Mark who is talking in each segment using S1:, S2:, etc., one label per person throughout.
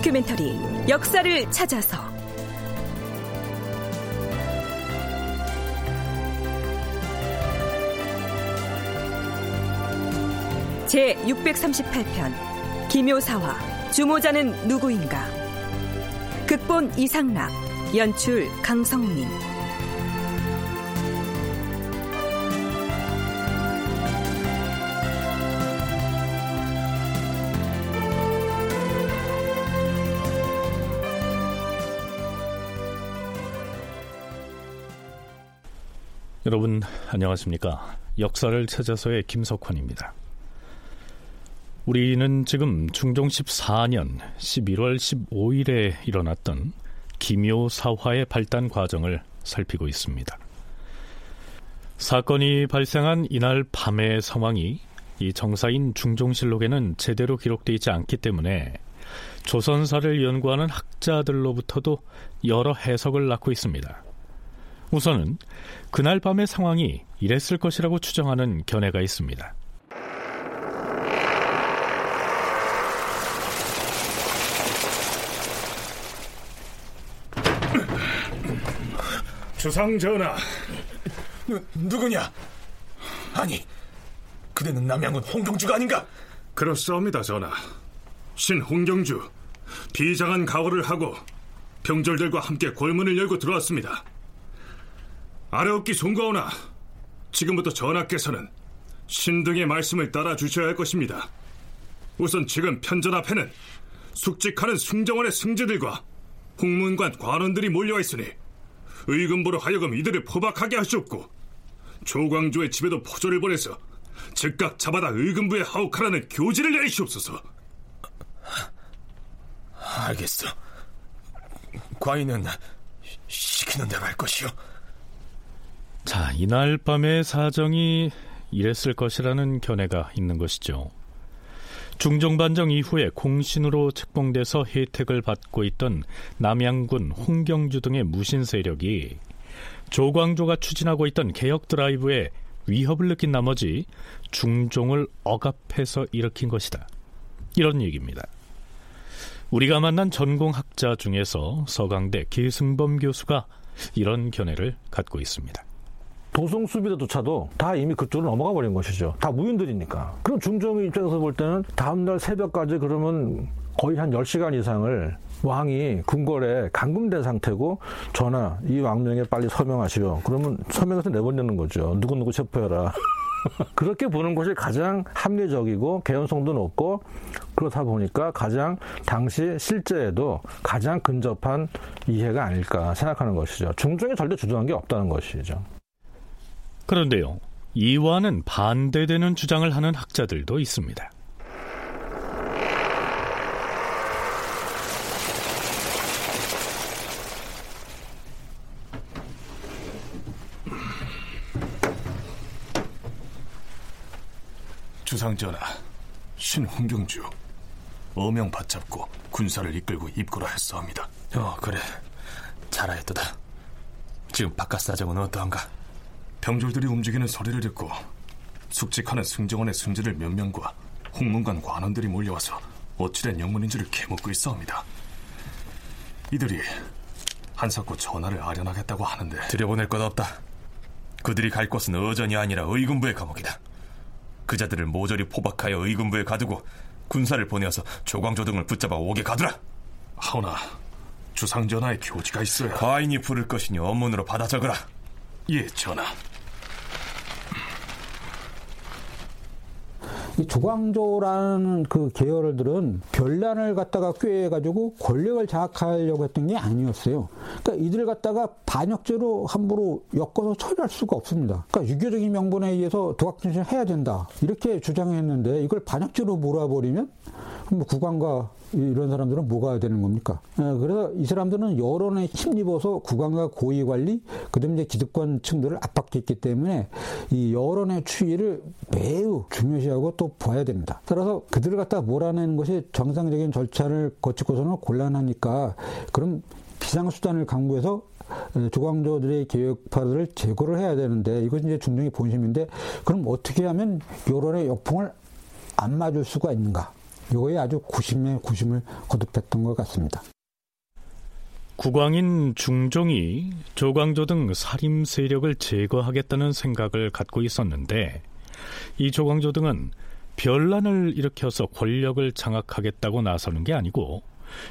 S1: 다큐멘터리 역사를 찾아서. 제 638편 기묘사화 주모자는 누구인가? 극본 이상락 연출 강성민
S2: 여러분 안녕하십니까? 역사를 찾아서의 김석환입니다. 우리는 지금 중종 14년 11월 15일에 일어났던 기묘사화의 발단 과정을 살피고 있습니다. 사건이 발생한 이날 밤의 상황이 이 정사인 중종실록에는 제대로 기록되어 있지 않기 때문에 조선사를 연구하는 학자들로부터도 여러 해석을 낳고 있습니다. 우선은 그날 밤의 상황이 이랬을 것이라고 추정하는 견해가 있습니다.
S3: 주상 전하,
S4: 누, 누구냐? 아니, 그대는 남양군 홍경주가 아닌가?
S3: 그렇사옵니다, 전하. 신 홍경주, 비장한 각오를 하고 병졸들과 함께 골문을 열고 들어왔습니다. 아래옵기 송가오나 지금부터 전하께서는 신등의 말씀을 따라 주셔야 할 것입니다. 우선 지금 편전 앞에는 숙직하는 승정원의 승제들과 홍문관 관원들이 몰려와 있으니 의금부로 하여금 이들을 포박하게 하시옵고 조광조의 집에도 포조를 보내서 즉각 잡아다 의금부에 하옥하라는 교지를 내리시옵소서.
S4: 알겠어. 과인은 시키는 대로 할 것이오.
S2: 자, 이날 밤의 사정이 이랬을 것이라는 견해가 있는 것이죠. 중종반정 이후에 공신으로 책봉돼서 혜택을 받고 있던 남양군, 홍경주 등의 무신 세력이 조광조가 추진하고 있던 개혁 드라이브에 위협을 느낀 나머지 중종을 억압해서 일으킨 것이다. 이런 얘기입니다. 우리가 만난 전공학자 중에서 서강대 기승범 교수가 이런 견해를 갖고 있습니다.
S5: 도성 수비대조차도 다 이미 그쪽으로 넘어가 버린 것이죠. 다 무인들이니까. 그럼 중종의 입장에서 볼 때는 다음날 새벽까지 그러면 거의 한 10시간 이상을 왕이 궁궐에 감금된 상태고 전하 이 왕명에 빨리 서명하시오. 그러면 서명해서 내보내는 거죠. 누구누구 체포해라. 그렇게 보는 것이 가장 합리적이고 개연성도 높고 그렇다 보니까 가장 당시 실제에도 가장 근접한 이해가 아닐까 생각하는 것이죠. 중종이 절대 주도한 게 없다는 것이죠.
S2: 그런데요, 이와는 반대되는 주장을 하는 학자들도 있습니다.
S4: 주상전하, 신홍경주 어명 받잡고 군사를 이끌고 입구라 했사옵니다. 어, 그래. 잘하였도다. 지금 바깥 사정은 어떠한가? 병졸들이 움직이는 소리를 듣고 숙직하는 승정원의 승지를 몇 명과 홍문관 관원들이 몰려와서 어찌된 영문인지를 캐묻고 있사옵니다. 이들이 한사코 전화를 아련하겠다고 하는데
S6: 들여보낼 것 없다. 그들이 갈 곳은 어전이 아니라 의군부의 감옥이다. 그자들을 모조리 포박하여 의군부에 가두고 군사를 보내어서 조광조 등을 붙잡아 오게 가두라.
S4: 하오나 주상전하의 교지가 있어야
S6: 과인이 부를 것이니 원문으로 받아 적으라.
S4: 예, 전하.
S7: 이 조광조라는 그 계열들은 별난을 갖다가 꾀해가지고 권력을 장악하려고 했던 게 아니었어요. 그러니까 이들을 갖다가 반역죄로 함부로 엮어서 처리할 수가 없습니다. 그러니까 유교적인 명분에 의해서 도각진실 해야 된다 이렇게 주장했는데 이걸 반역죄로 몰아버리면 뭐 국왕과 이런 사람들은 뭐가 되는 겁니까? 어, 그래서 이 사람들은 여론에 힘입어서 국왕과 고위 관리, 그다음에 이제 기득권 층들을 압박했기 때문에 이 여론의 추이를 매우 중요시하고 또 봐야 됩니다. 따라서 그들을 갖다 몰아내는 것이 정상적인 절차를 거치고서는 곤란하니까 그럼 비상수단을 강구해서 조광조들의 개혁파들을 제거를 해야 되는데 이것이 이제 중종의 본심인데 그럼 어떻게 하면 여론의 역풍을 안 맞을 수가 있는가? 이거에 아주 구심의 구심을 거듭했던 것 같습니다.
S2: 국왕인 중종이 조광조 등 살림 세력을 제거하겠다는 생각을 갖고 있었는데 이 조광조 등은 변란을 일으켜서 권력을 장악하겠다고 나서는 게 아니고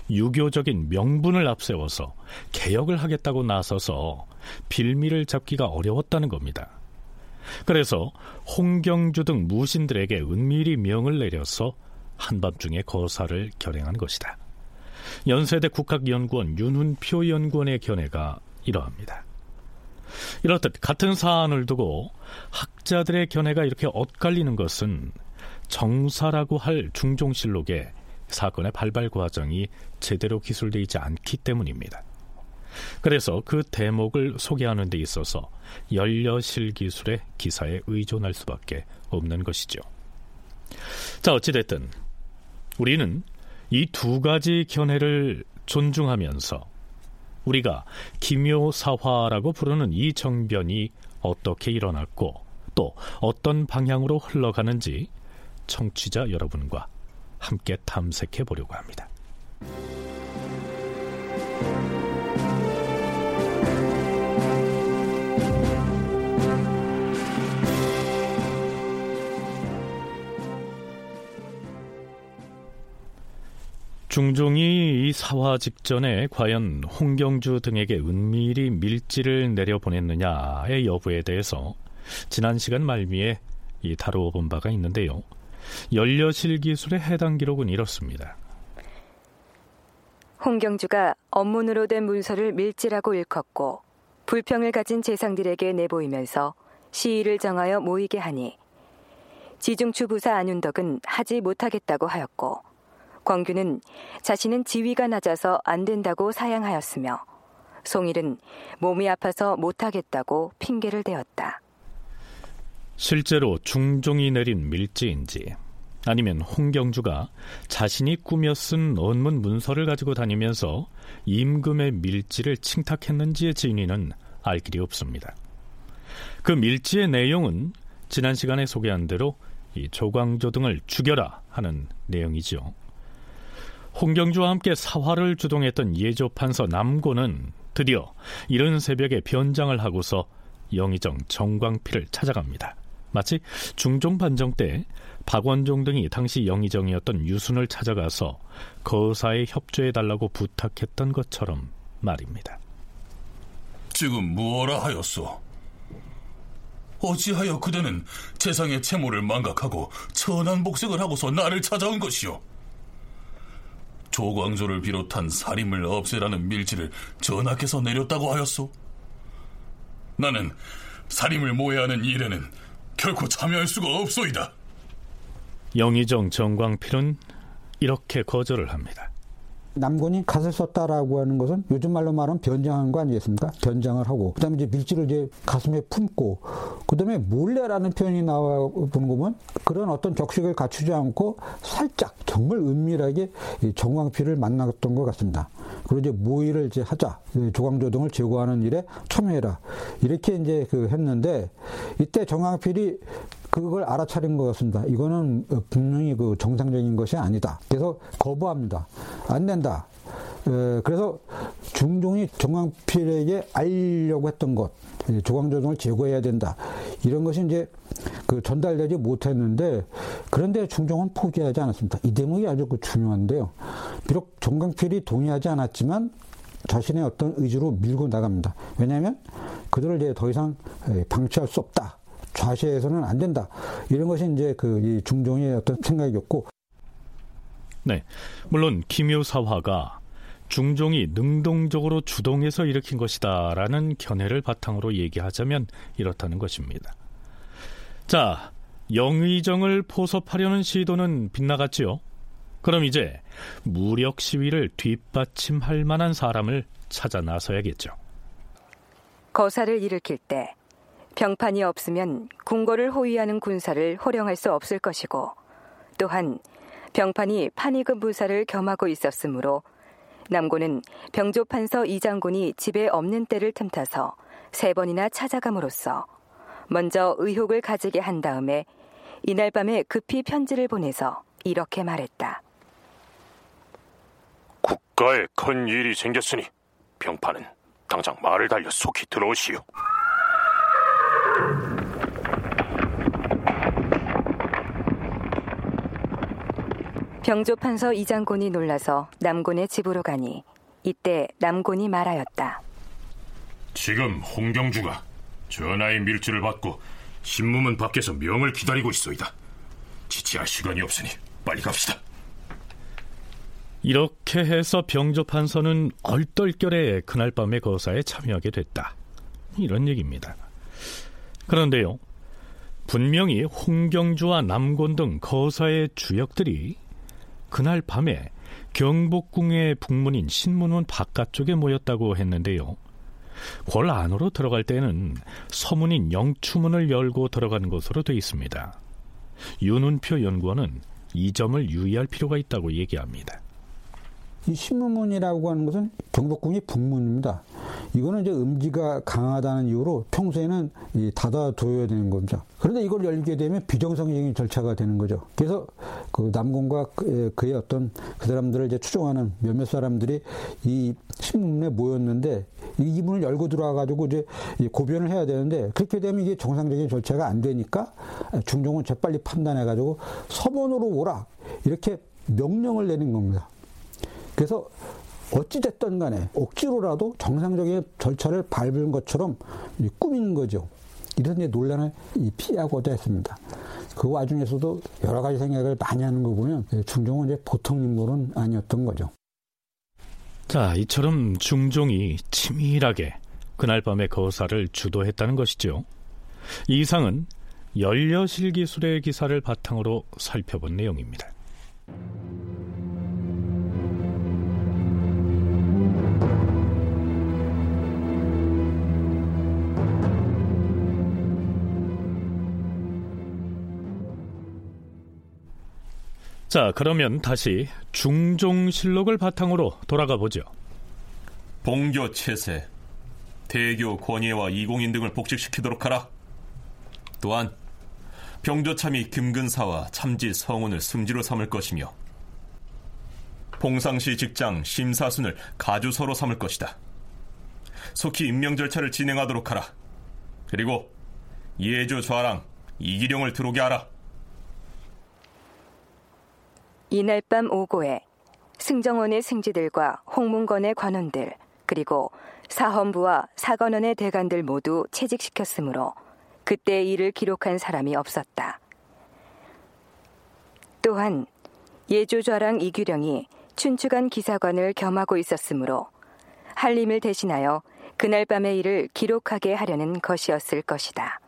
S2: 유교적인 명분을 앞세워서 개혁을 하겠다고 나서서 빌미를 잡기가 어려웠다는 겁니다. 그래서 홍경주 등 무신들에게 은밀히 명을 내려서 한밤중에 거사를 결행한 것이다. 연세대 국학연구원 윤훈표 연구원의 견해가 이러합니다. 이렇듯 같은 사안을 두고 학자들의 견해가 이렇게 엇갈리는 것은 정사라고 할 중종실록에 사건의 발발 과정이 제대로 기술되어 있지 않기 때문입니다. 그래서 그 대목을 소개하는 데 있어서 연려실 기술의 기사에 의존할 수밖에 없는 것이죠. 자, 어찌됐든 우리는 이 두 가지 견해를 존중하면서 우리가 기묘사화라고 부르는 이 정변이 어떻게 일어났고 또 어떤 방향으로 흘러가는지 청취자 여러분과 함께 탐색해 보려고 합니다. 중종이 이 사화 직전에 과연 홍경주 등에게 은밀히 밀지를 내려보냈느냐의 여부에 대해서 지난 시간 말미에 이 다루어 본 바가 있는데요. 연려실 기술의 해당 기록은 이렇습니다.
S1: 홍경주가 업문으로 된 문서를 밀지라고 일컫고 불평을 가진 재상들에게 내보이면서 시위를 정하여 모이게 하니 지중추 부사 안윤덕은 하지 못하겠다고 하였고 광규는 자신은 지위가 낮아서 안 된다고 사양하였으며 송일은 몸이 아파서 못하겠다고 핑계를 대었다.
S2: 실제로 중종이 내린 밀지인지 아니면 홍경주가 자신이 꾸며 쓴 원문 문서를 가지고 다니면서 임금의 밀지를 칭탁했는지의 진위는 알 길이 없습니다. 그 밀지의 내용은 지난 시간에 소개한 대로 이 조광조 등을 죽여라 하는 내용이죠. 홍경주와 함께 사화를 주동했던 예조 판서 남고는 드디어 이른 새벽에 변장을 하고서 영의정 정광필을 찾아갑니다. 마치 중종 반정 때 박원종 등이 당시 영의정이었던 유순을 찾아가서 거사에 협조해달라고 부탁했던 것처럼 말입니다.
S8: 지금 무엇라 하였소? 어찌하여 그대는 재상의 채모를 망각하고 천한 복색을 하고서 나를 찾아온 것이오? 조광조를 비롯한 살인을 없애라는 밀지를 전하께서 내렸다고 하였소? 나는 살인을 모해하는 일에는 결코 참여할 수가 없소이다.
S2: 영의정 정광필은 이렇게 거절을 합니다.
S7: 남군이 갓을 썼다라고 하는 것은 요즘 말로 말하면 변장한 거 아니겠습니까? 변장을 하고 그다음에 이제 밀지를 이제 가슴에 품고 그다음에 몰래라는 표현이 나와 보는 거 보면 그런 어떤 격식을 갖추지 않고 살짝 정말 은밀하게 정광필을 만났던 것 같습니다. 그리고 이제 모의를 이제 하자 조광조 등을 제거하는 일에 참여해라 이렇게 이제 그 했는데 이때 정광필이 그걸 알아차린 것 같습니다. 이거는 분명히 그 정상적인 것이 아니다. 그래서 거부합니다. 안 된다. 그래서 중종이 정광필에게 알려고 했던 것, 조광조등을 제거해야 된다. 이런 것이 이제 그 전달되지 못했는데 그런데 중종은 포기하지 않았습니다. 이 대목이 아주 그 중요한데요. 비록 정광필이 동의하지 않았지만 자신의 어떤 의지로 밀고 나갑니다. 왜냐하면 그들을 이제 더 이상 방치할 수 없다. 좌시해서는 안 된다. 이런 것이 이제 그 중종의 어떤 생각이었고.
S2: 네. 물론 김효사화가 중종이 능동적으로 주동해서 일으킨 것이다라는 견해를 바탕으로 얘기하자면 이렇다는 것입니다. 자, 영의정을 포섭하려는 시도는 빗나갔지요. 그럼 이제 무력 시위를 뒷받침할 만한 사람을 찾아 나서야겠죠.
S1: 거사를 일으킬 때 병판이 없으면 궁궐을 호위하는 군사를 호령할 수 없을 것이고 또한 병판이 판이급 부사를 겸하고 있었으므로 남고는 병조판서 이장군이 집에 없는 때를 틈타서 세 번이나 찾아감으로써 먼저 의혹을 가지게 한 다음에 이날 밤에 급히 편지를 보내서 이렇게 말했다.
S9: 국가에 큰 일이 생겼으니 병파는 당장 말을 달려 속히 들어오시오.
S1: 병조판서 이장군이 놀라서 남곤의 집으로 가니 이때 남곤이 말하였다.
S9: 지금 홍경주가 전하의 밀주를 받고 신무문 밖에서 명을 기다리고 있소이다. 지체할 시간이 없으니 빨리 갑시다.
S2: 이렇게 해서 병조판서는 얼떨결에 그날 밤의 거사에 참여하게 됐다. 이런 얘기입니다. 그런데요, 분명히 홍경주와 남곤 등 거사의 주역들이 그날 밤에 경복궁의 북문인 신문원 바깥쪽에 모였다고 했는데요. 궐 안으로 들어갈 때는 서문인 영추문을 열고 들어가는 것으로 되어 있습니다. 윤은표 연구원은 이 점을 유의할 필요가 있다고 얘기합니다.
S7: 이 신문문이라고 하는 것은 경복궁이 북문입니다. 이거는 이제 음지가 강하다는 이유로 평소에는 닫아둬야 되는 겁니다. 그런데 이걸 열게 되면 비정상적인 절차가 되는 거죠. 그래서 그 남궁과 그의 어떤 그 사람들을 이제 추종하는 몇몇 사람들이 이 신문문에 모였는데 이 문을 열고 들어와가지고 이제 고변을 해야 되는데 그렇게 되면 이게 정상적인 절차가 안 되니까 중종은 재빨리 판단해가지고 서문으로 오라 이렇게 명령을 내린 겁니다. 그래서 어찌됐든 간에 억지로라도 정상적인 절차를 밟은 것처럼 꾸미는 거죠. 이런 논란을 피하고자 했습니다. 그 와중에서도 여러 가지 생각을 많이 하는 거 보면 중종은 이제 보통 인물은 아니었던 거죠.
S2: 자, 이처럼 중종이 치밀하게 그날 밤의 거사를 주도했다는 것이죠. 이상은 연려실 기술의 기사를 바탕으로 살펴본 내용입니다. 자, 그러면 다시 중종실록을 바탕으로 돌아가 보죠.
S6: 봉교 체세, 대교 권예와 이공인 등을 복직시키도록 하라. 또한 병조참이 김근사와 참지 성운을 승지로 삼을 것이며 봉상시 직장 심사순을 가주서로 삼을 것이다. 속히 임명 절차를 진행하도록 하라. 그리고 예조 좌랑 이기령을 들어오게 하라.
S1: 이날 밤 오고에 승정원의 승지들과 홍문건의 관원들 그리고 사헌부와 사관원의 대관들 모두 채직시켰으므로 그때 일을 기록한 사람이 없었다. 또한 예조좌랑 이규령이 춘추관 기사관을 겸하고 있었으므로 한림을 대신하여 그날 밤의 일을 기록하게 하려는 것이었을 것이다.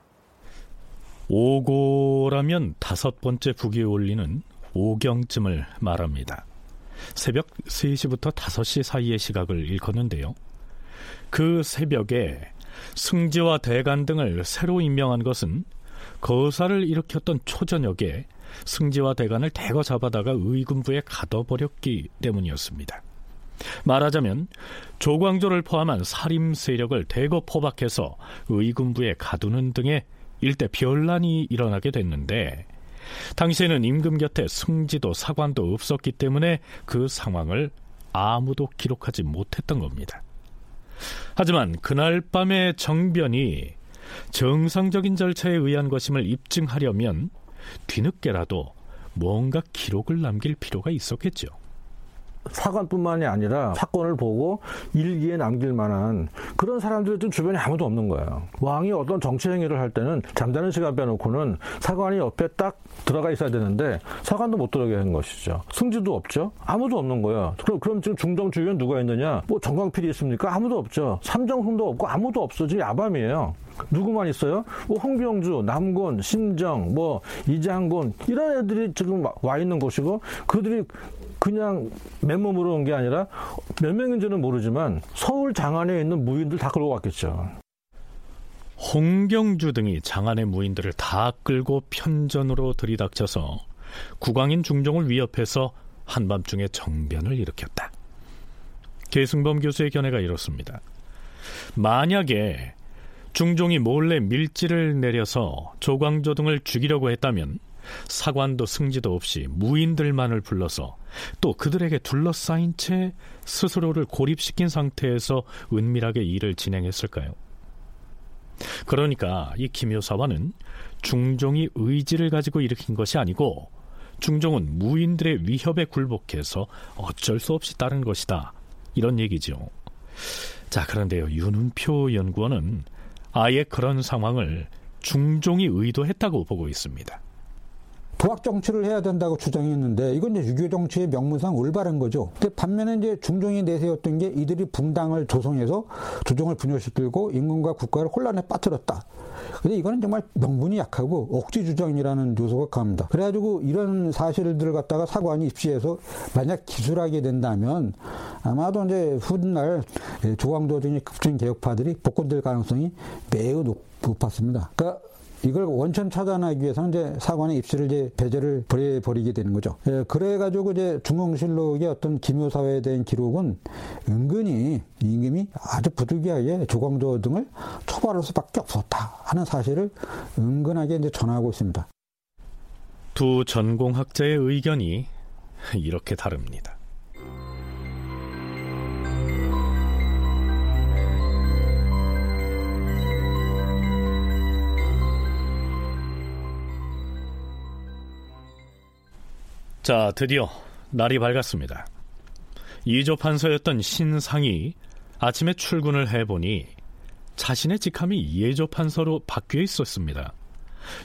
S2: 오고라면 다섯 번째 북에 올리는 오경쯤을 말합니다. 새벽 3시부터 5시 사이의 시각을 일컫는데요. 그 새벽에 승지와 대간 등을 새로 임명한 것은 거사를 일으켰던 초저녁에 승지와 대간을 대거 잡아다가 의군부에 가둬버렸기 때문이었습니다. 말하자면 조광조를 포함한 살림 세력을 대거 포박해서 의군부에 가두는 등의 일대 변란이 일어나게 됐는데 당시에는 임금 곁에 승지도 사관도 없었기 때문에 그 상황을 아무도 기록하지 못했던 겁니다. 하지만 그날 밤의 정변이 정상적인 절차에 의한 것임을 입증하려면 뒤늦게라도 뭔가 기록을 남길 필요가 있었겠죠.
S5: 사관뿐만이 아니라 사건을 보고 일기에 남길 만한 그런 사람들이 좀 주변에 아무도 없는 거예요. 왕이 어떤 정치 행위를 할 때는 잠자는 시간 빼놓고는 사관이 옆에 딱 들어가 있어야 되는데 사관도 못 들어가게 한 것이죠. 승지도 없죠. 아무도 없는 거예요. 그럼 그럼 지금 중정 주위엔 누가 있느냐? 뭐 정광필이 있습니까? 아무도 없죠. 삼정훈도 없고 아무도 없어. 지금 야밤이에요. 누구만 있어요? 뭐 홍경주, 남곤, 신정, 뭐 이장곤 이런 애들이 지금 와 있는 것이고 그들이 그냥 맨몸으로 온 게 아니라 몇 명인지는 모르지만 서울 장안에 있는 무인들 다 끌고 왔겠죠.
S2: 홍경주 등이 장안의 무인들을 다 끌고 편전으로 들이닥쳐서 국왕인 중종을 위협해서 한밤중에 정변을 일으켰다. 계승범 교수의 견해가 이렇습니다. 만약에 중종이 몰래 밀지를 내려서 조광조 등을 죽이려고 했다면 사관도 승지도 없이 무인들만을 불러서 또 그들에게 둘러싸인 채 스스로를 고립시킨 상태에서 은밀하게 일을 진행했을까요? 그러니까 이 김효사와는 중종이 의지를 가지고 일으킨 것이 아니고 중종은 무인들의 위협에 굴복해서 어쩔 수 없이 따른 것이다. 이런 얘기죠. 자, 그런데요. 윤은표 연구원은 아예 그런 상황을 중종이 의도했다고 보고 있습니다.
S7: 부학 정치를 해야 된다고 주장했는데 이건 이제 유교 정치의 명문상 올바른 거죠. 근데 반면에 이제 중종이 내세웠던 게 이들이 붕당을 조성해서 조정을 분열시키고 인근과 국가를 혼란에 빠뜨렸다. 근데 이거는 정말 명분이 약하고 억지 주장이라는 요소가 강합니다. 그래가지고 이런 사실들을 갖다가 사관이 입시해서 만약 기술하게 된다면 아마도 이제 훗날 조광조 등의 급진 개혁파들이 복권될 가능성이 매우 높, 높았습니다. 그러니까 이걸 원천 차단하기 위해서 이제 사관의 입시를 이제 배제를 버려버리게 되는 거죠. 예, 그래가지고 이제 중흥실록의 어떤 기묘사회에 대한 기록은 은근히 임금이 아주 부득이하게 조광조 등을 처벌할 수밖에 없었다 하는 사실을 은근하게 이제 전하고 있습니다.
S2: 두 전공학자의 의견이 이렇게 다릅니다. 자, 드디어 날이 밝았습니다. 이조 판서였던 신상이 아침에 출근을 해보니 자신의 직함이 예조 판서로 바뀌어 있었습니다.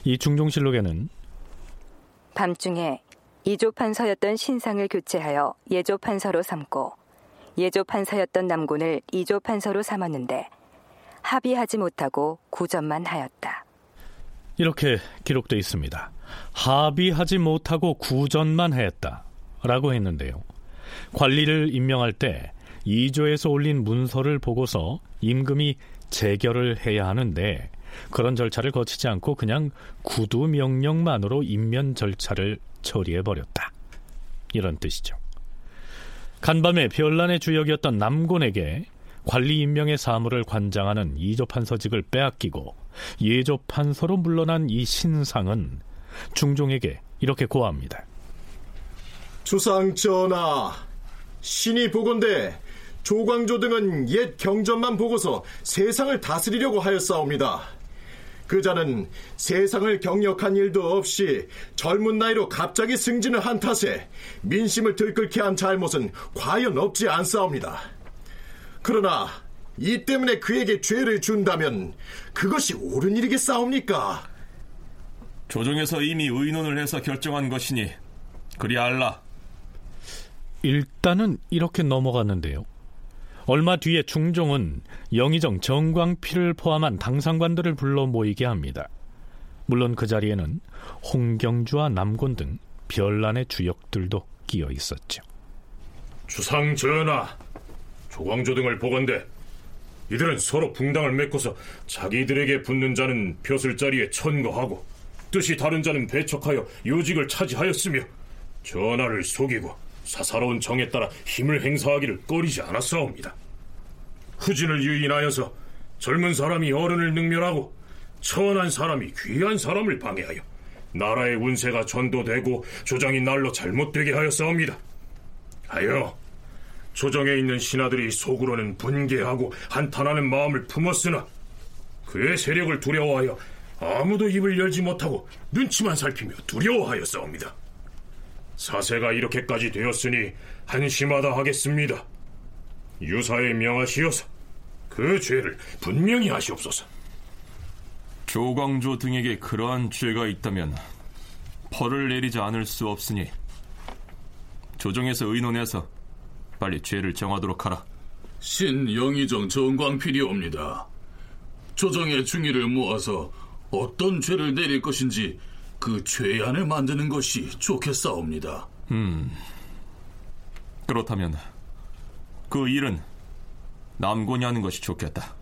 S2: 이 중종실록에는
S1: 밤중에 이조 판서였던 신상을 교체하여 예조 판서로 삼고 예조 판서였던 남군을 이조 판서로 삼았는데 합의하지 못하고 구전만 하였다.
S2: 이렇게 기록되어 있습니다. 합의하지 못하고 구전만 했다. 라고 했는데요. 관리를 임명할 때 2조에서 올린 문서를 보고서 임금이 재결을 해야 하는데 그런 절차를 거치지 않고 그냥 구두 명령만으로 임면 절차를 처리해 버렸다. 이런 뜻이죠. 간밤에 별난의 주역이었던 남곤에게 관리 임명의 사무를 관장하는 이조 판서직을 빼앗기고 예조 판서로 물러난 이 신상은 중종에게 이렇게 고합니다.
S10: 주상 전하, 신이 보건대 조광조 등은 옛 경전만 보고서 세상을 다스리려고 하였사옵니다. 그자는 세상을 경력한 일도 없이 젊은 나이로 갑자기 승진을 한 탓에 민심을 들끓게 한 잘못은 과연 없지 않사옵니다. 그러나 이 때문에 그에게 죄를 준다면 그것이 옳은 일이겠사옵니까?
S6: 조정에서 이미 의논을 해서 결정한 것이니 그리 알라.
S2: 일단은 이렇게 넘어갔는데요. 얼마 뒤에 중종은 영의정 정광필을 포함한 당상관들을 불러 모이게 합니다. 물론 그 자리에는 홍경주와 남곤 등 별난의 주역들도 끼어 있었죠.
S9: 주상 전하, 조광조 등을 보건대 이들은 서로 붕당을 맺고서 자기들에게 붙는 자는 벼슬자리에 천거하고 뜻이 다른 자는 배척하여 요직을 차지하였으며 전하를 속이고 사사로운 정에 따라 힘을 행사하기를 꺼리지 않았사옵니다. 후진을 유인하여서 젊은 사람이 어른을 능멸하고 천한 사람이 귀한 사람을 방해하여 나라의 운세가 전도되고 조정이 날로 잘못되게 하였사옵니다. 하여 조정에 있는 신하들이 속으로는 분개하고 한탄하는 마음을 품었으나 그의 세력을 두려워하여 아무도 입을 열지 못하고 눈치만 살피며 두려워하였사옵니다. 사세가 이렇게까지 되었으니 한심하다 하겠습니다. 유사에 명하시어서 그 죄를 분명히 하시옵소서.
S6: 조광조 등에게 그러한 죄가 있다면 벌을 내리지 않을 수 없으니 조정에서 의논해서 빨리 죄를 정하도록 하라.
S8: 신 영의정 정광필이옵니다. 조정의 중의를 모아서 어떤 죄를 내릴 것인지 그 죄안을 만드는 것이 좋겠사옵니다.
S6: 음, 그렇다면 그 일은 남곤이 하는 것이 좋겠다.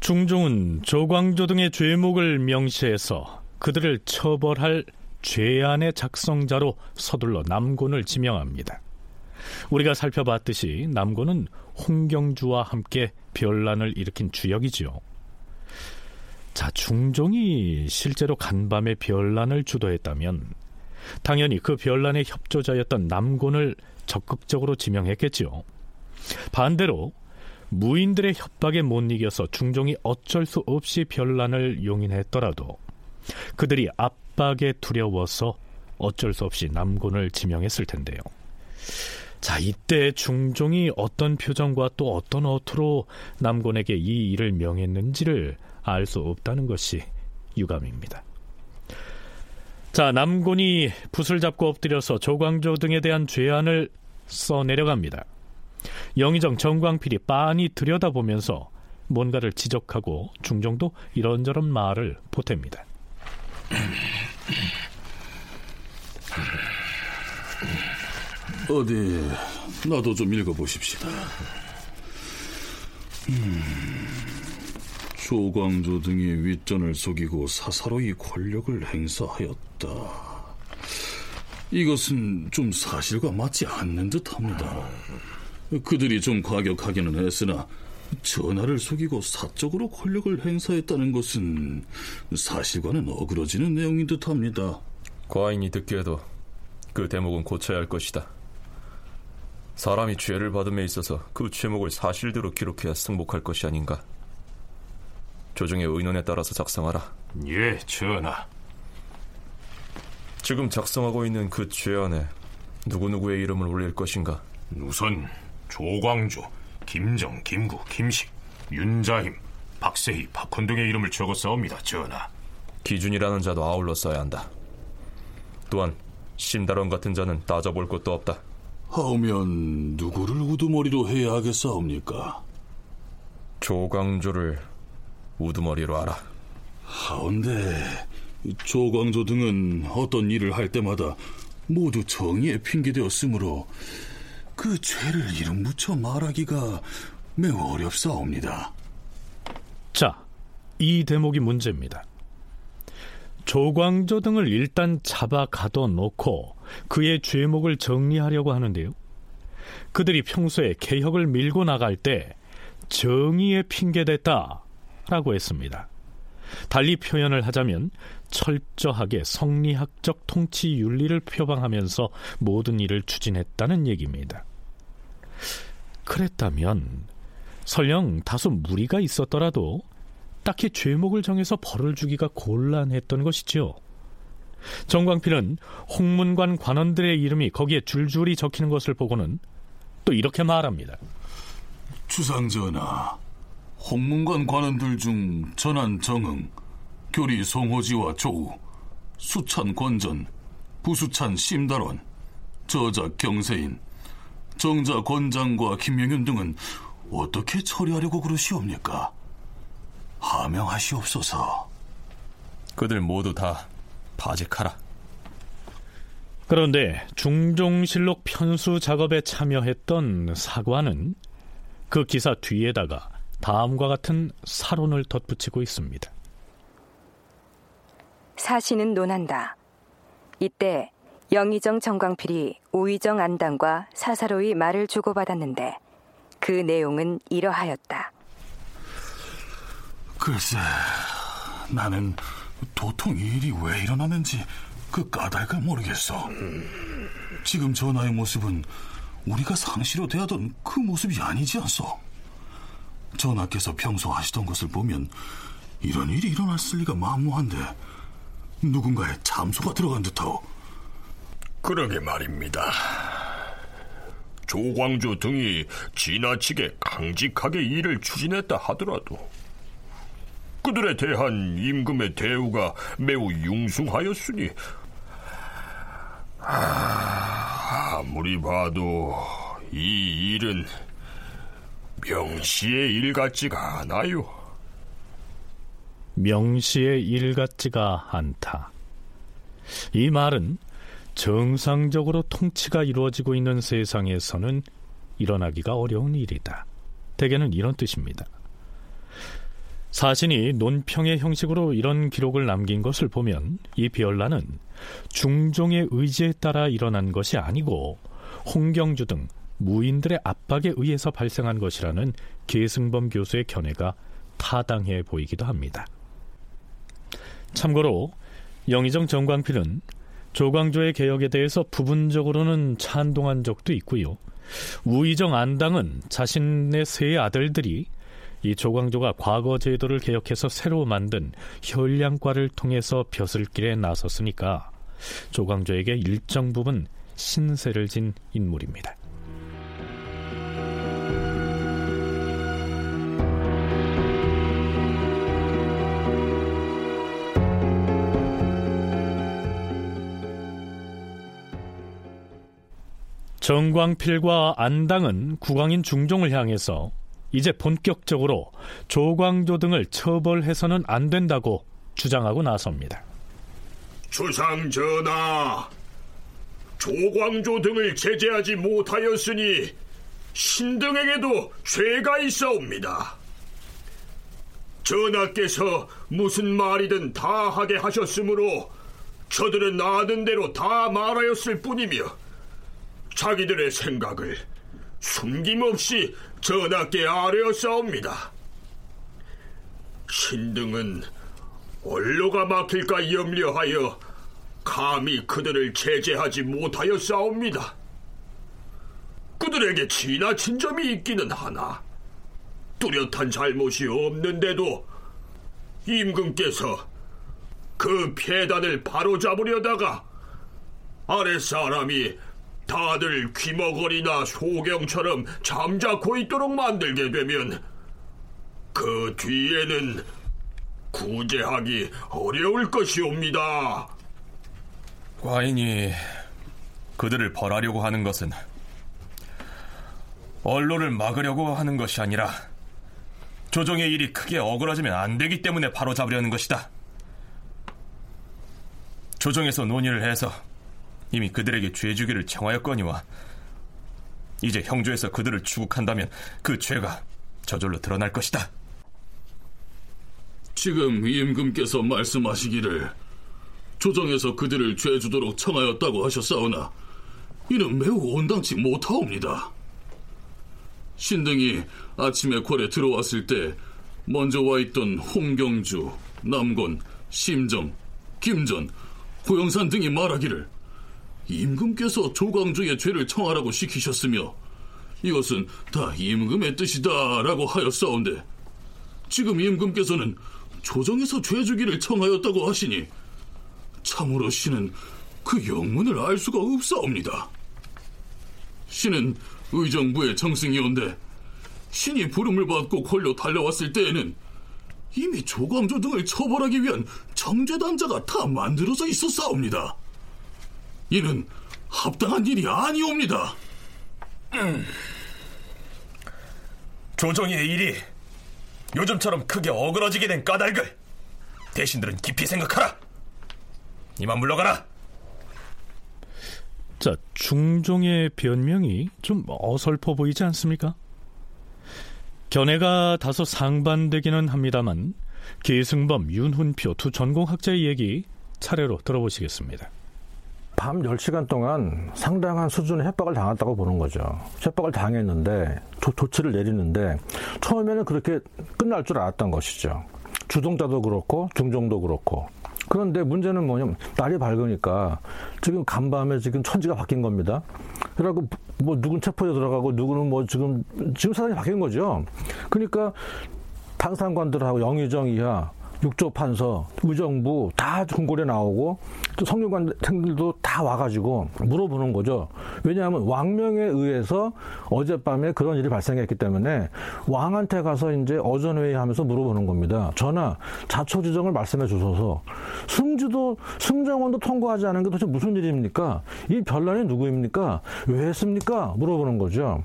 S2: 중종은 조광조 등의 죄목을 명시해서 그들을 처벌할 죄안의 작성자로 서둘러 남곤을 지명합니다. 우리가 살펴봤듯이 남곤은 홍경주와 함께 변란을 일으킨 주역이지요. 자, 중종이 실제로 간밤에 변란을 주도했다면 당연히 그 변란의 협조자였던 남곤을 적극적으로 지명했겠지요. 반대로 무인들의 협박에 못 이겨서 중종이 어쩔 수 없이 변란을 용인했더라도 그들이 압박에 두려워서 어쩔 수 없이 남곤을 지명했을 텐데요. 자, 이때 중종이 어떤 표정과 또 어떤 어투로 남곤에게 이 일을 명했는지를 알 수 없다는 것이 유감입니다. 자, 남곤이 붓을 잡고 엎드려서 조광조 등에 대한 죄안을 써내려갑니다. 영의정 정광필이 빤히 들여다보면서 뭔가를 지적하고 중종도 이런저런 말을 보탭니다.
S8: 어디 나도 좀 읽어보십시다. 음, 조광조 등이 윗전을 속이고 사사로이 권력을 행사하였다. 이것은 좀 사실과 맞지 않는 듯합니다. 그들이 좀 과격하기는 했으나 전하를 속이고 사적으로 권력을 행사했다는 것은 사실과는 어그러지는 내용인 듯합니다.
S6: 과인이 듣기에도 그 대목은 고쳐야 할 것이다. 사람이 죄를 받음에 있어서 그 죄목을 사실대로 기록해야 승복할 것이 아닌가. 조정의 의논에 따라서 작성하라.
S9: 예, 전하.
S6: 지금 작성하고 있는 그 죄안에 누구누구의 이름을 올릴 것인가?
S9: 우선 조광조, 김정, 김구, 김식, 윤자힘, 박세희, 박헌 등의 이름을 적어 싸웁니다, 전하.
S6: 기준이라는 자도 아울러 써야 한다. 또한 신다론 같은 자는 따져볼 것도 없다.
S8: 하오면 누구를 우두머리로 해야 하겠사옵니까?
S6: 조광조를 우두머리로 알아.
S8: 하온데 조광조 등은 어떤 일을 할 때마다 모두 정의에 핑계되었으므로 그 죄를 이름 붙여 말하기가 매우 어렵사옵니다.
S2: 자, 이 대목이 문제입니다. 조광조 등을 일단 잡아 가둬놓고 그의 죄목을 정리하려고 하는데요. 그들이 평소에 개혁을 밀고 나갈 때 정의에 핑계댔다 라고 했습니다. 달리 표현을 하자면 철저하게 성리학적 통치 윤리를 표방하면서 모든 일을 추진했다는 얘기입니다. 그랬다면 설령 다소 무리가 있었더라도 딱히 죄목을 정해서 벌을 주기가 곤란했던 것이지요. 정광필은 홍문관 관원들의 이름이 거기에 줄줄이 적히는 것을 보고는 또 이렇게 말합니다.
S8: 주상전하, 홍문관 관원들 중 전한 정응, 교리 송호지와 조우, 수찬 권전, 부수찬 심달원, 저자 경세인, 정자 권장과 김명윤 등은 어떻게 처리하려고 그러시옵니까? 하명하시옵소서.
S6: 그들 모두 다 파직하라.
S2: 그런데 중종실록 편수 작업에 참여했던 사관은 그 기사 뒤에다가 다음과 같은 사론을 덧붙이고 있습니다.
S1: 사신은 논한다. 이때 영의정 정광필이 오의정 안당과 사사로이 말을 주고받았는데 그 내용은 이러하였다.
S8: 글쎄, 나는 도통 이 일이 왜 일어나는지 그 까닭을 모르겠어. 지금 전하의 모습은 우리가 상시로 대하던 그 모습이 아니지 않소? 전하께서 평소 하시던 것을 보면 이런 일이 일어났을 리가 만무한데 누군가의 참소가 들어간 듯하오.
S9: 그러게 말입니다. 조광조 등이 지나치게 강직하게 일을 추진했다 하더라도 그들에 대한 임금의 대우가 매우 융숭하였으니 아, 아무리 봐도 이 일은 명시의 일 같지가 않아요.
S2: 명시의 일 같지가 않다. 이 말은 정상적으로 통치가 이루어지고 있는 세상에서는 일어나기가 어려운 일이다. 대개는 이런 뜻입니다. 사신이 논평의 형식으로 이런 기록을 남긴 것을 보면 이 비열란은 중종의 의지에 따라 일어난 것이 아니고 홍경주 등 무인들의 압박에 의해서 발생한 것이라는 계승범 교수의 견해가 타당해 보이기도 합니다. 참고로 영의정 정광필은 조광조의 개혁에 대해서 부분적으로는 찬동한 적도 있고요. 우의정 안당은 자신의 세 아들들이 이 조광조가 과거 제도를 개혁해서 새로 만든 혈량과를 통해서 벼슬길에 나섰으니까 조광조에게 일정 부분 신세를 진 인물입니다. 정광필과 안당은 국왕인 중종을 향해서 이제 본격적으로 조광조 등을 처벌해서는 안 된다고 주장하고 나섭니다.
S11: 주상 전하, 조광조 등을 제재하지 못하였으니 신등에게도 죄가 있어옵니다. 전하께서 무슨 말이든 다 하게 하셨으므로 저들은 아는 대로 다 말하였을 뿐이며 자기들의 생각을 숨김없이 전하께 아뢰었사옵니다. 신등은 원로가 막힐까 염려하여 감히 그들을 제재하지 못하였사옵니다. 그들에게 지나친 점이 있기는 하나 뚜렷한 잘못이 없는데도 임금께서 그 폐단을 바로잡으려다가 아랫사람이 다들 귀머거리나 소경처럼 잠자코 있도록 만들게 되면 그 뒤에는 구제하기 어려울 것이옵니다.
S6: 과인이 그들을 벌하려고 하는 것은 언론을 막으려고 하는 것이 아니라 조정의 일이 크게 어그러지면 안 되기 때문에 바로 잡으려는 것이다. 조정에서 논의를 해서 이미 그들에게 죄주기를 청하였거니와 이제 형조에서 그들을 추국한다면 그 죄가 저절로 드러날 것이다.
S8: 지금 임금께서 말씀하시기를 조정에서 그들을 죄주도록 청하였다고 하셨사오나 이는 매우 온당치 못하옵니다. 신등이 아침에 궐에 들어왔을 때 먼저 와 있던 홍경주, 남곤, 심정, 김전, 고영산 등이 말하기를 임금께서 조광조의 죄를 청하라고 시키셨으며 이것은 다 임금의 뜻이다라고 하였사온데 지금 임금께서는 조정에서 죄주기를 청하였다고 하시니 참으로 신은 그 영문을 알 수가 없사옵니다. 신은 의정부의 정승이온데 신이 부름을 받고 권료 달려왔을 때에는 이미 조광조 등을 처벌하기 위한 정죄단자가 다 만들어져 있었사옵니다. 이는 합당한 일이 아니옵니다.
S6: 음. 조정의 일이 요즘처럼 크게 어그러지게 된 까닭을 대신들은 깊이 생각하라. 이만 물러가라.
S2: 자, 중종의 변명이 좀 어설퍼 보이지 않습니까? 견해가 다소 상반되기는 합니다만 계승범, 윤훈표 두 전공학자의 얘기 차례로 들어보시겠습니다.
S5: 밤 10시간 동안 상당한 수준의 협박을 당했다고 보는 거죠. 협박을 당했는데 조, 조치를 내리는데 처음에는 그렇게 끝날 줄 알았던 것이죠. 주동자도 그렇고 중종도 그렇고 그런데 문제는 뭐냐면 날이 밝으니까 지금 간밤에 지금 천지가 바뀐 겁니다. 그래갖고 뭐 누군 체포에 들어가고 누구는 뭐 지금 지금 사상이 바뀐 거죠. 그러니까 당상관들하고 영의정 이하 육조 판서, 의정부 다 궁궐에 나오고 또 성균관생들도 다 와가지고 물어보는 거죠. 왜냐하면 왕명에 의해서 어젯밤에 그런 일이 발생했기 때문에 왕한테 가서 이제 어전회의하면서 물어보는 겁니다. 전하 자초지정을 말씀해 주셔서 승주도 승정원도 통과하지 않은 게 도대체 무슨 일입니까? 이 변란이 누구입니까? 왜 했습니까? 물어보는 거죠.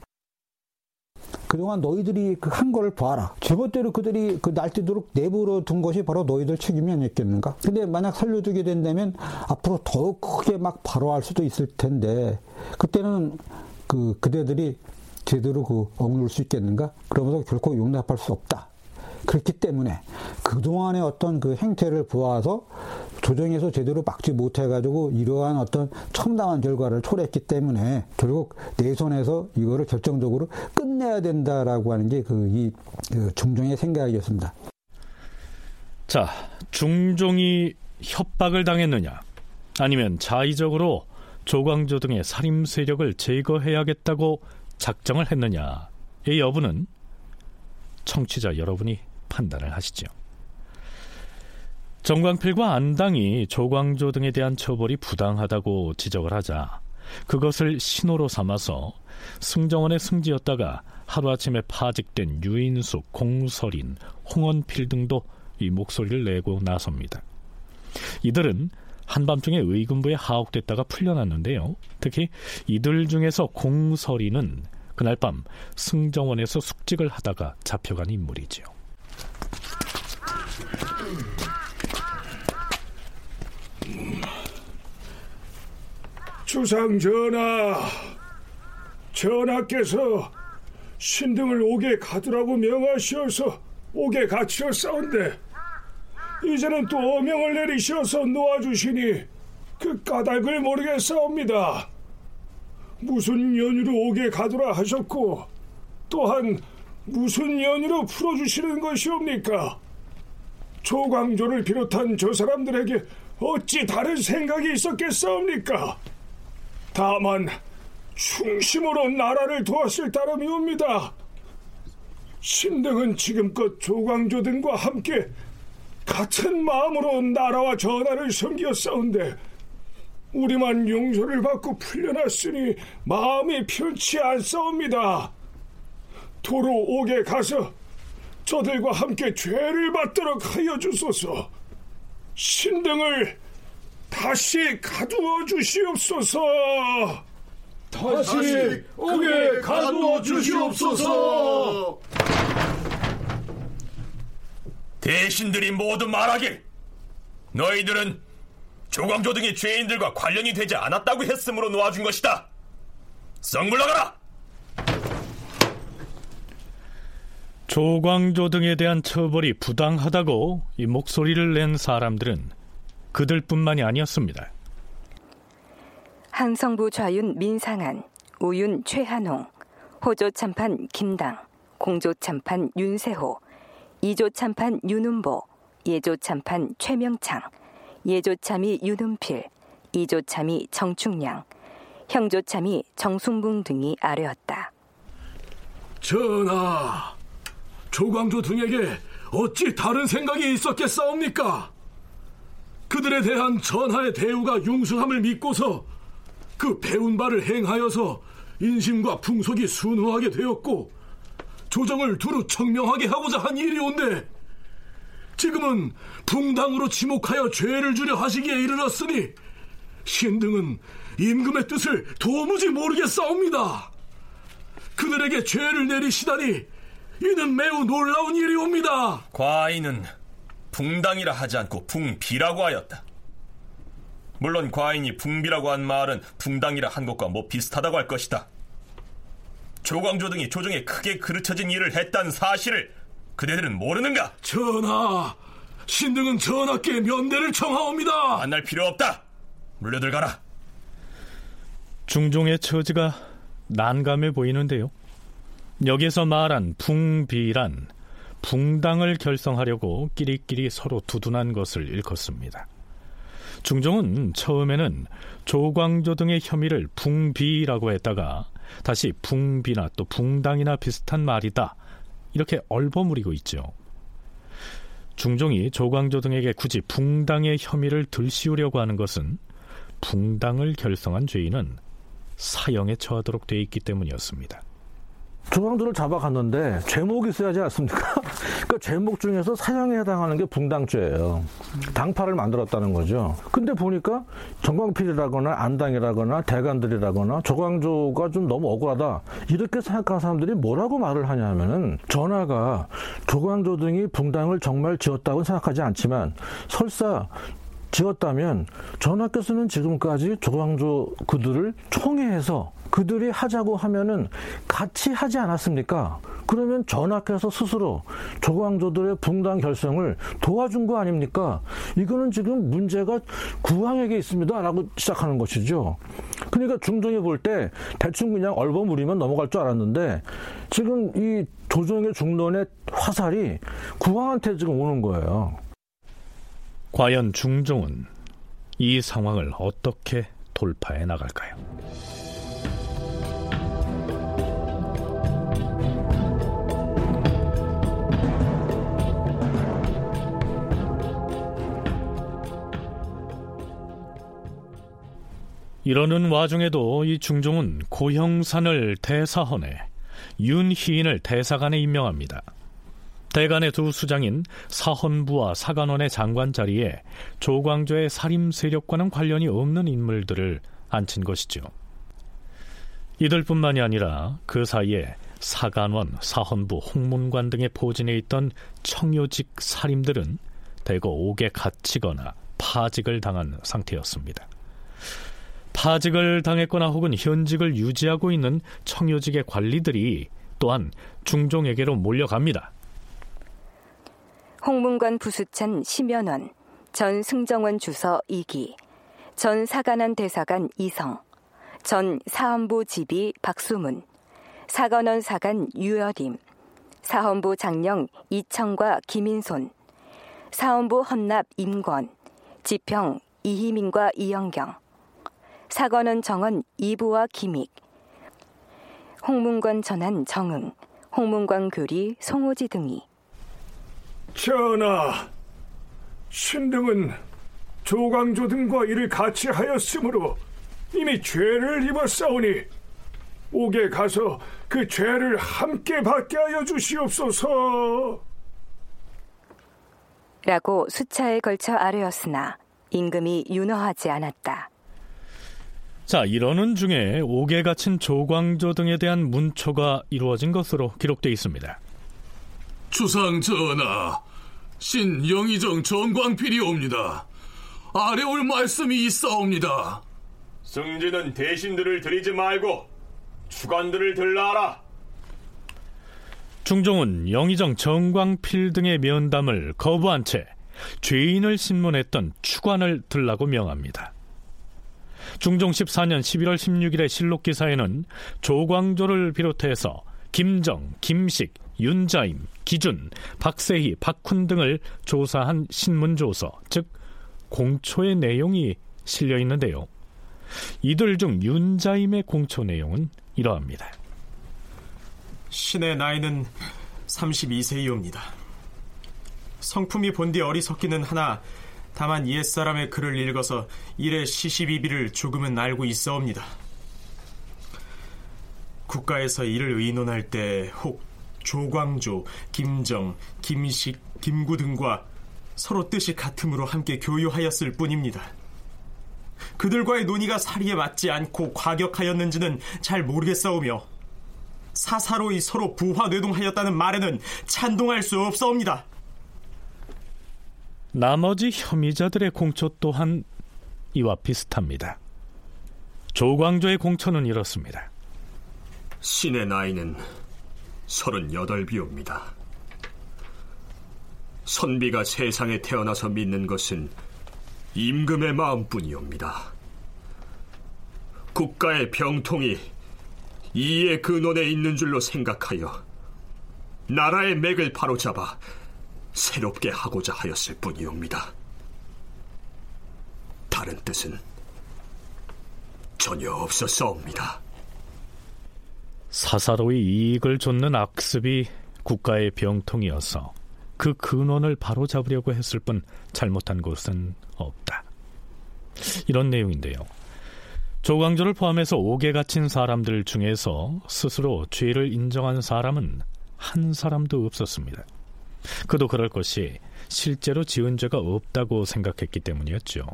S7: 그동안 너희들이 그 한 거를 봐라. 제멋대로 그들이 그 날뛰도록 내버려 둔 것이 바로 너희들 책임이 아니었겠는가? 근데 만약 살려두게 된다면 앞으로 더욱 크게 막 발화할 수도 있을 텐데 그때는 그 그대들이 제대로 그 억누를 수 있겠는가? 그러면서 결코 용납할 수 없다. 그렇기 때문에 그동안의 어떤 그 행태를 보아서 조정에서 제대로 막지 못해가지고 이러한 어떤 첨단한 결과를 초래했기 때문에 결국 내선에서 이거를 결정적으로 끝내야 된다라고 하는 게 그이 그 중종의 생각이었습니다.
S2: 자, 중종이 협박을 당했느냐, 아니면 자의적으로 조광조 등의 살림 세력을 제거해야겠다고 작정을 했느냐의 여부는 청취자 여러분이 판단을 하시죠. 정광필과 안당이 조광조 등에 대한 처벌이 부당하다고 지적을 하자 그것을 신호로 삼아서 승정원의 승지였다가 하루아침에 파직된 유인숙, 공설인, 홍원필 등도 이 목소리를 내고 나섭니다. 이들은 한밤중에 의금부에 하옥됐다가 풀려났는데요. 특히 이들 중에서 공설이는 그날 밤 승정원에서 숙직을 하다가 잡혀간 인물이지요.
S12: 주상 전하, 전하께서 신등을 옥에 가두라고 명하시어서 옥에 갇혔사온데 이제는 또 어명을 내리셔서 놓아주시니 그 까닭을 모르겠사옵니다. 무슨 연유로 옥에 가두라 하셨고 또한 무슨 연유로 풀어주시는 것이옵니까? 조광조를 비롯한 저 사람들에게 어찌 다른 생각이 있었겠사옵니까? 다만 충심으로 나라를 도왔을 따름이옵니다. 신등은 지금껏 조광조 등과 함께 같은 마음으로 나라와 전하를 섬겼사온데 우리만 용서를 받고 풀려났으니 마음이 편치 않사옵니다. 도로 옥에 가서 저들과 함께 죄를 받도록 하여 주소서. 신등을 다시 가두어 주시옵소서.
S13: 다시 옥에 가두어 주시옵소서.
S6: 대신들이 모두 말하길 너희들은 조광조 등의 죄인들과 관련이 되지 않았다고 했으므로 놓아준 것이다. 썩 물러가라.
S2: 조광조 등에 대한 처벌이 부당하다고 이 목소리를 낸 사람들은 그들뿐만이 아니었습니다.
S1: 항성부 좌윤 민상한, 우윤 최한홍, 호조 참판 김당, 공조 참판 윤세호, 이조 참판 윤은보, 예조 참판 최명창, 예조 참이 윤은필, 이조 참이 정충량, 형조 참이 정순붕 등이 아뢰었다.
S13: 전하, 조광조 등에게 어찌 다른 생각이 있었겠사옵니까? 그들에 대한 전하의 대우가 융숭함을 믿고서 그 배운 바를 행하여서 인심과 풍속이 순후하게 되었고 조정을 두루 청명하게 하고자 한 일이온데 지금은 붕당으로 지목하여 죄를 주려 하시기에 이르렀으니 신등은 임금의 뜻을 도무지 모르겠사옵니다. 그들에게 죄를 내리시다니 이는 매우 놀라운 일이옵니다.
S6: 과인은 붕당이라 하지 않고 붕비라고 하였다. 물론 과인이 붕비라고 한 말은 붕당이라 한 것과 뭐 비슷하다고 할 것이다. 조광조 등이 조정에 크게 그르쳐진 일을 했다는 사실을 그대들은 모르는가?
S13: 전하, 신등은 전하께 면대를 청하옵니다.
S6: 만날 필요 없다. 물려들 가라.
S2: 중종의 처지가 난감해 보이는데요. 여기서 말한 붕비란 붕당을 결성하려고 끼리끼리 서로 두둔한 것을 일컫습니다. 중종은 처음에는 조광조 등의 혐의를 붕비라고 했다가 다시 붕비나 또 붕당이나 비슷한 말이다 이렇게 얼버무리고 있죠. 중종이 조광조 등에게 굳이 붕당의 혐의를 들씌우려고 하는 것은 붕당을 결성한 죄인은 사형에 처하도록 돼 있기 때문이었습니다.
S5: 조광조를 잡아갔는데 제목이 있어야지 않습니까? 그러니까 제목 중에서 사형에 해당하는 게 붕당죄예요. 당파를 만들었다는 거죠. 근데 보니까 정광필이라거나 안당이라거나 대관들이라거나 조광조가 좀 너무 억울하다 이렇게 생각하는 사람들이 뭐라고 말을 하냐면은 전하가 조광조 등이 붕당을 정말 지었다고 생각하지 않지만 설사 지었다면 전하께서는 지금까지 조광조 그들을 총회해서 그들이 하자고 하면은 같이 하지 않았습니까? 그러면 전하께서 스스로 조광조들의 붕당 결성을 도와준 거 아닙니까? 이거는 지금 문제가 구왕에게 있습니다. 라고 시작하는 것이죠. 그러니까 중종이 볼 때 대충 그냥 얼버무리면 넘어갈 줄 알았는데 지금 이 조정의 중론의 화살이 구왕한테 지금 오는 거예요.
S2: 과연 중종은 이 상황을 어떻게 돌파해 나갈까요? 이러는 와중에도 이 중종은 고형산을 대사헌에 윤희인을 대사관에 임명합니다. 대간의 두 수장인 사헌부와 사관원의 장관 자리에 조광조의 살림 세력과는 관련이 없는 인물들을 앉힌 것이죠. 이들뿐만이 아니라 그 사이에 사관원, 사헌부, 홍문관 등의 포진에 있던 청요직 살림들은 대거 옥에 갇히거나 파직을 당한 상태였습니다. 파직을 당했거나 혹은 현직을 유지하고 있는 청요직의 관리들이 또한 중종에게로 몰려갑니다.
S1: 홍문관 부수찬 심연원, 전 승정원 주서 2기, 전 사관원 대사관 이성, 전 사헌부 지비 박수문, 사관원 사관 유여림, 사헌부 장령 이청과 김인손, 사헌부 헌납 임권, 지평 이희민과 이영경, 사관원 정원 이부와 김익, 홍문관 전한 정응, 홍문관 교리 송호지 등이
S12: 전하, 신등은 조광조 등과 이를 같이 하였으므로 이미 죄를 입었사오니 옥에 가서 그 죄를 함께 받게 하여 주시옵소서.
S1: 라고 수차에 걸쳐 아뢰었으나 임금이 윤허하지 않았다.
S2: 자, 이러는 중에 옥에 갇힌 조광조 등에 대한 문초가 이루어진 것으로 기록되어 있습니다.
S13: 주상 전하, 신 영의정 전광필이옵니다. 아래 올 말씀이 있사옵니다.
S9: 승진은 대신들을 들이지 말고 주관들을 들라하라.
S2: 중종은 영의정 정광필 등의 면담을 거부한 채 죄인을 신문했던 추관을 들라고 명합니다. 중종 14년 11월 16일의 실록 기사에는 조광조를 비롯해서 김정, 김식, 윤자임, 기준, 박세희, 박훈 등을 조사한 신문조서, 즉 공초의 내용이 실려 있는데요. 이들 중 윤자임의 공초 내용은 이러합니다.
S14: 신의 나이는 32세이옵니다. 성품이 본디 어리석기는 하나 다만 옛사람의 글을 읽어서 일의 시시비비를 조금은 알고 있어옵니다. 국가에서 이를 의논할 때 혹 조광조, 김정, 김식, 김구 등과 서로 뜻이 같음으로 함께 교유하였을 뿐입니다. 그들과의 논의가 사리에 맞지 않고 과격하였는지는 잘 모르겠사오며 사사로이 서로 부화뇌동하였다는 말에는 찬동할 수 없사옵니다.
S2: 나머지 혐의자들의 공초 또한 이와 비슷합니다. 조광조의 공초는 이렇습니다.
S11: 신의 나이는 서른여덟비옵니다. 선비가 세상에 태어나서 믿는 것은 임금의 마음뿐이옵니다. 국가의 병통이 이의 근원에 있는 줄로 생각하여 나라의 맥을 바로잡아 새롭게 하고자 하였을 뿐이옵니다. 다른 뜻은 전혀 없었사옵니다.
S2: 사사로이 이익을 좇는 악습이 국가의 병통이어서 그 근원을 바로잡으려고 했을 뿐 잘못한 것은 없다. 이런 내용인데요. 조광조를 포함해서 옥에 갇힌 사람들 중에서 스스로 죄를 인정한 사람은 한 사람도 없었습니다. 그도 그럴 것이 실제로 지은 죄가 없다고 생각했기 때문이었죠.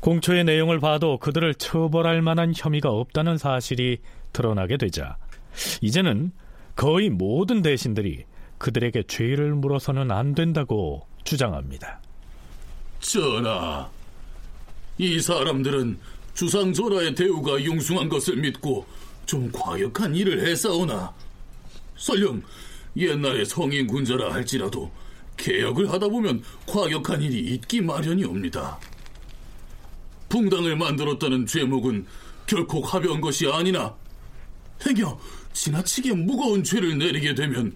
S2: 공초의 내용을 봐도 그들을 처벌할 만한 혐의가 없다는 사실이 드러나게 되자 이제는 거의 모든 대신들이 그들에게 죄를 물어서는 안 된다고 주장합니다.
S8: 전하, 이 사람들은 주상 전하의 대우가 융숭한 것을 믿고 좀 과격한 일을 했사오나 설령 옛날의 성인 군자라 할지라도 개혁을 하다 보면 과격한 일이 있기 마련이옵니다. 붕당을 만들었다는 죄목은 결코 가벼운 것이 아니나 행여 지나치게 무거운 죄를 내리게 되면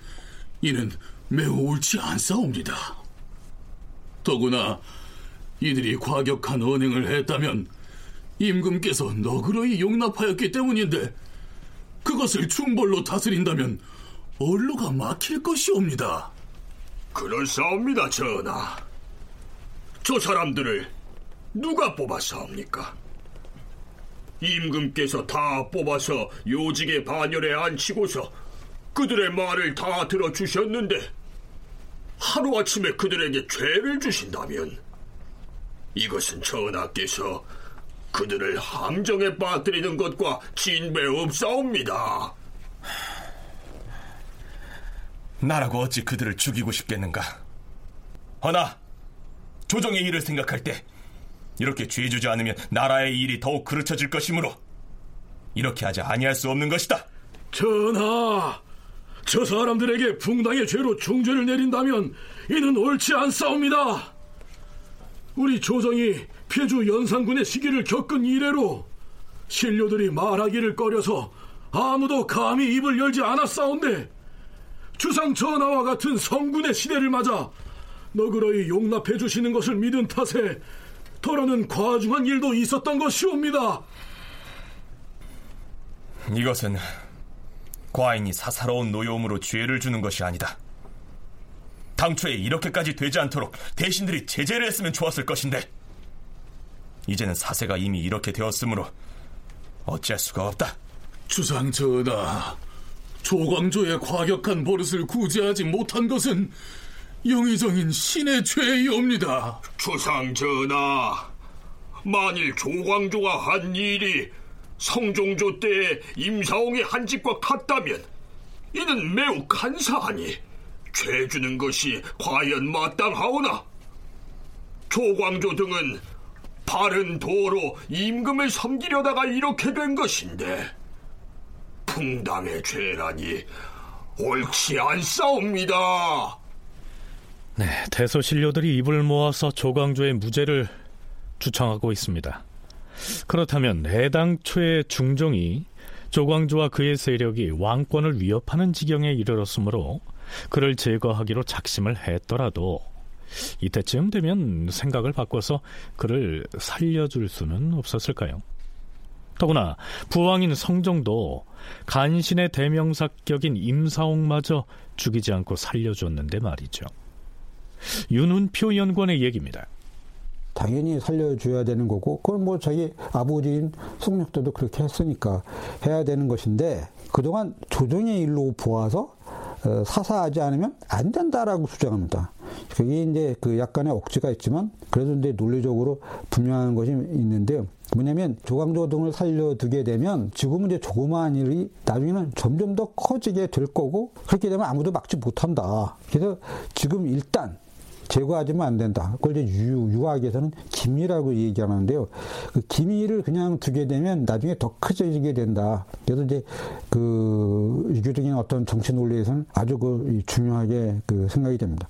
S8: 이는 매우 옳지 않사옵니다. 더구나 이들이 과격한 언행을 했다면 임금께서 너그러이 용납하였기 때문인데 그것을 중벌로 다스린다면 언로가 막힐 것이옵니다.
S11: 그럴사옵니다, 전하. 저 사람들을 누가 뽑았사옵니까? 임금께서 다 뽑아서 요직의 반열에 앉히고서 그들의 말을 다 들어주셨는데 하루아침에 그들에게 죄를 주신다면 이것은 전하께서 그들을 함정에 빠뜨리는 것과 진배 없사옵니다.
S6: 나라고 어찌 그들을 죽이고 싶겠는가? 허나 조정의 일을 생각할 때 이렇게 죄주지 않으면 나라의 일이 더욱 그르쳐질 것이므로 이렇게 하지 아니할 수 없는 것이다.
S13: 전하, 저 사람들에게 붕당의 죄로 중죄를 내린다면 이는 옳지 않사옵니다. 우리 조정이 폐주 연산군의 시기를 겪은 이래로 신료들이 말하기를 꺼려서 아무도 감히 입을 열지 않았사온데 주상 전하와 같은 성군의 시대를 맞아 너그러이 용납해 주시는 것을 믿은 탓에 더러는 과중한 일도 있었던 것이옵니다.
S6: 이것은 과인이 사사로운 노여움으로 죄를 주는 것이 아니다. 당초에 이렇게까지 되지 않도록 대신들이 제재를 했으면 좋았을 것인데 이제는 사세가 이미 이렇게 되었으므로 어찌할 수가 없다.
S8: 주상 전하, 조광조의 과격한 버릇을 구제하지 못한 것은 영의정인 신의 죄이옵니다.
S11: 주상 전하, 만일 조광조가 한 일이 성종조 때의 임사홍의 한 짓과 같다면 이는 매우 간사하니 죄 주는 것이 과연 마땅하오나 조광조 등은 바른 도로 임금을 섬기려다가 이렇게 된 것인데 풍당의 죄라니 옳지 않사옵니다.
S2: 네, 대소신료들이 입을 모아서 조광조의 무죄를 주창하고 있습니다. 그렇다면 해당초의 중종이 조광조와 그의 세력이 왕권을 위협하는 지경에 이르렀으므로 그를 제거하기로 작심을 했더라도 이때쯤 되면 생각을 바꿔서 그를 살려줄 수는 없었을까요? 더구나 부왕인 성종도 간신의 대명사격인 임사옥마저 죽이지 않고 살려줬는데 말이죠. 윤훈표 연구원의 얘기입니다.
S7: 당연히 살려줘야 되는 거고, 그건 뭐 자기 아버지인 송력도도 그렇게 했으니까 해야 되는 것인데, 그동안 조정의 일로 보아서 어, 사사하지 않으면 안 된다라고 주장합니다. 그게 이제 그 약간의 억지가 있지만, 그래도 이제 논리적으로 분명한 것이 있는데요. 뭐냐면 조광조 등을 살려두게 되면 지금은 이제 조그마한 일이 나중에는 점점 더 커지게 될 거고 그렇게 되면 아무도 막지 못한다. 그래서 지금 일단 제거하지면 안 된다. 그걸 이제 유, 유학에서는 기미라고 얘기하는데요. 그 기미를 그냥 두게 되면 나중에 더 커지게 된다. 그래서 이제 그 유교적인 어떤 정치 논리에서는 아주 그 중요하게 그 생각이 됩니다.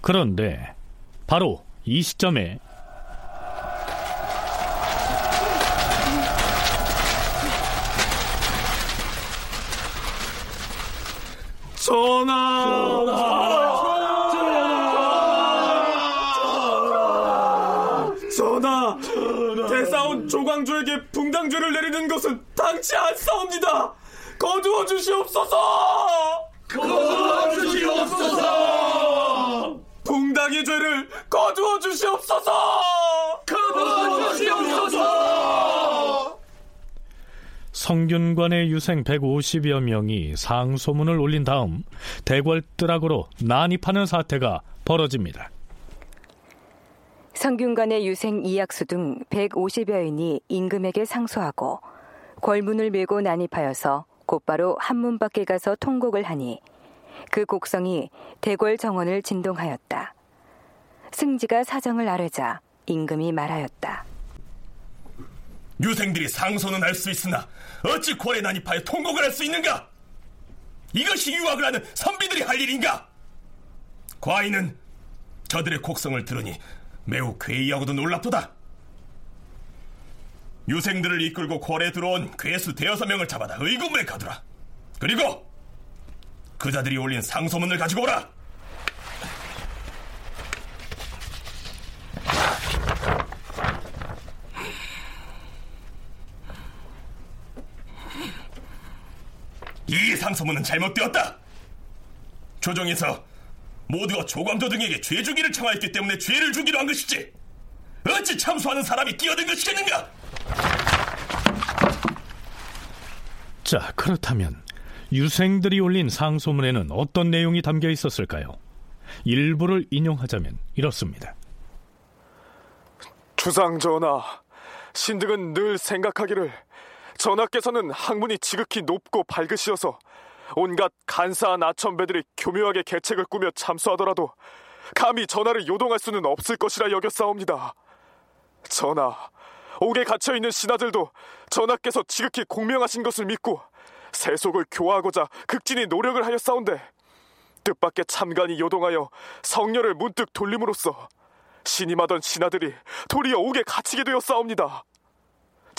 S2: 그런데 바로 이 시점에
S8: 전하! 전하! 대사원 조광조에게 붕당죄를 내리는 것은 당치 않사옵니다! 거두어 주시옵소서!
S11: 거두어 주시옵소서!
S14: 붕당의 죄를 거두어 주시옵소서! 거두어 주시옵소서!
S2: 성균관의 유생 150여 명이 상소문을 올린 다음 대궐뜨락으로 난입하는 사태가 벌어집니다.
S1: 성균관의 유생 이약수 등 150여인이 임금에게 상소하고 궐문을 밀고 난입하여서 곧바로 한문 밖에 가서 통곡을 하니 그 곡성이 대궐 정원을 진동하였다. 승지가 사정을 아뢰자 임금이 말하였다.
S6: 유생들이 상소는 할 수 있으나 어찌 궐에 난입하여 통곡을 할 수 있는가? 이것이 유학을 하는 선비들이 할 일인가? 과인은 저들의 곡성을 들으니 매우 괴이하고도 놀랍도다. 유생들을 이끌고 궐에 들어온 괴수 대여섯 명을 잡아다 의금에 가두라. 그리고 그자들이 올린 상소문을 가지고 오라. 이 상소문은 잘못되었다. 조정에서 모두가 조광조 등에게 죄 주기를 청하였기 때문에 죄를 주기로 한 것이지. 어찌 참수하는 사람이 끼어든 것이겠는가?
S2: 자, 그렇다면 유생들이 올린 상소문에는 어떤 내용이 담겨 있었을까요? 일부를 인용하자면 이렇습니다.
S10: 주상 전하, 신등은 늘 생각하기를 전하께서는 학문이 지극히 높고 밝으시어서 온갖 간사한 아천배들이 교묘하게 계책을 꾸며 참수하더라도 감히 전하를 요동할 수는 없을 것이라 여겼사옵니다. 전하, 옥에 갇혀 있는 신하들도 전하께서 지극히 공명하신 것을 믿고 세속을 교화하고자 극진히 노력을 하였사온데 뜻밖의 참관이 요동하여 성녀를 문득 돌림으로써 신임하던 신하들이 도리어 옥에 갇히게 되었사옵니다.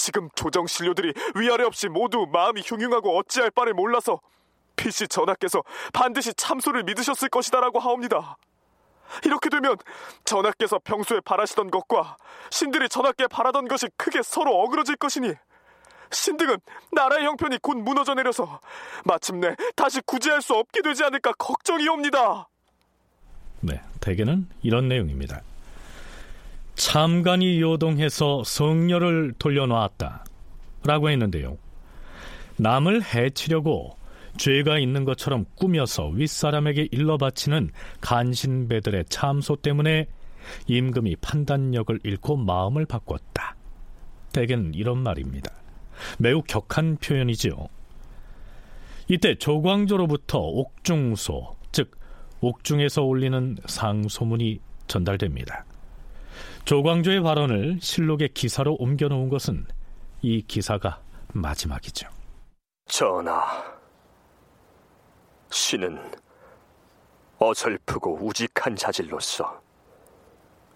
S10: 지금 조정 신료들이 위아래 없이 모두 마음이 흉흉하고 어찌할 바를 몰라서 필시 전하께서 반드시 참소를 믿으셨을 것이다라고 하옵니다. 이렇게 되면 전하께서 평소에 바라시던 것과 신들이 전하께 바라던 것이 크게 서로 어그러질 것이니 신등은 나라의 형편이 곧 무너져 내려서 마침내 다시 구제할 수 없게 되지 않을까 걱정이옵니다.
S2: 네, 대개는 이런 내용입니다. 참관이 요동해서 성녀를 돌려놓았다. 라고 했는데요. 남을 해치려고 죄가 있는 것처럼 꾸며서 윗사람에게 일러 바치는 간신배들의 참소 때문에 임금이 판단력을 잃고 마음을 바꿨다. 대개는 이런 말입니다. 매우 격한 표현이지요. 이때 조광조로부터 옥중소, 즉 옥중에서 올리는 상소문이 전달됩니다. 조광조의 발언을 실록의 기사로 옮겨놓은 것은 이 기사가 마지막이죠.
S11: 전하, 신은 어설프고 우직한 자질로서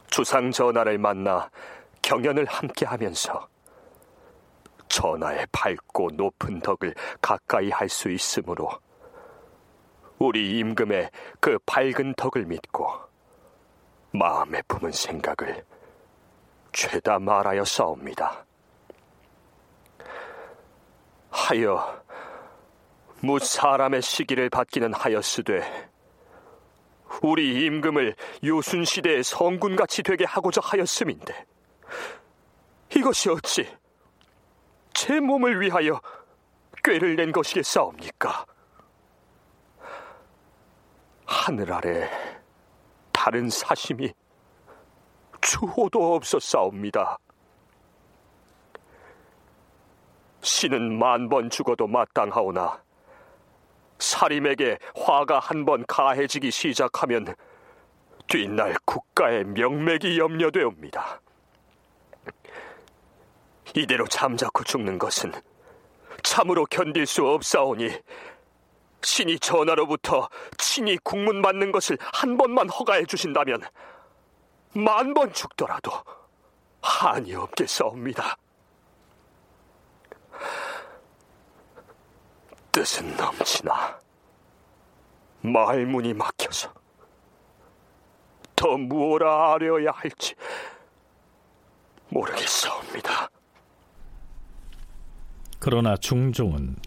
S11: 주상 전하를 만나 경연을 함께하면서 전하의 밝고 높은 덕을 가까이 할 수 있으므로 우리 임금의 그 밝은 덕을 믿고 마음에 품은 생각을 죄다 말하여 싸웁니다. 하여 무 사람의 시기를 받기는 하였으되 우리 임금을 요순 시대의 성군같이 되게 하고자 하였음인데 이것이 어찌 제 몸을 위하여 꾀를 낸 것이겠사옵니까? 하늘 아래 다른 사심이 주호도 없었사옵니다. 신은 만 번 죽어도 마땅하오나 사림에게 화가 한 번 가해지기 시작하면 뒷날 국가의 명맥이 염려되옵니다. 이대로 잠자코 죽는 것은 참으로 견딜 수 없사오니 신이 전하로부터 친히 국문 받는 것을 한 번만 허가해 주신다면 만 번 죽더라도 한이 없겠사옵니다. 뜻은 넘치나 말문이 막혀서 더 무엇라 아려야 할지 모르겠사옵니다.
S2: 그러나 중종은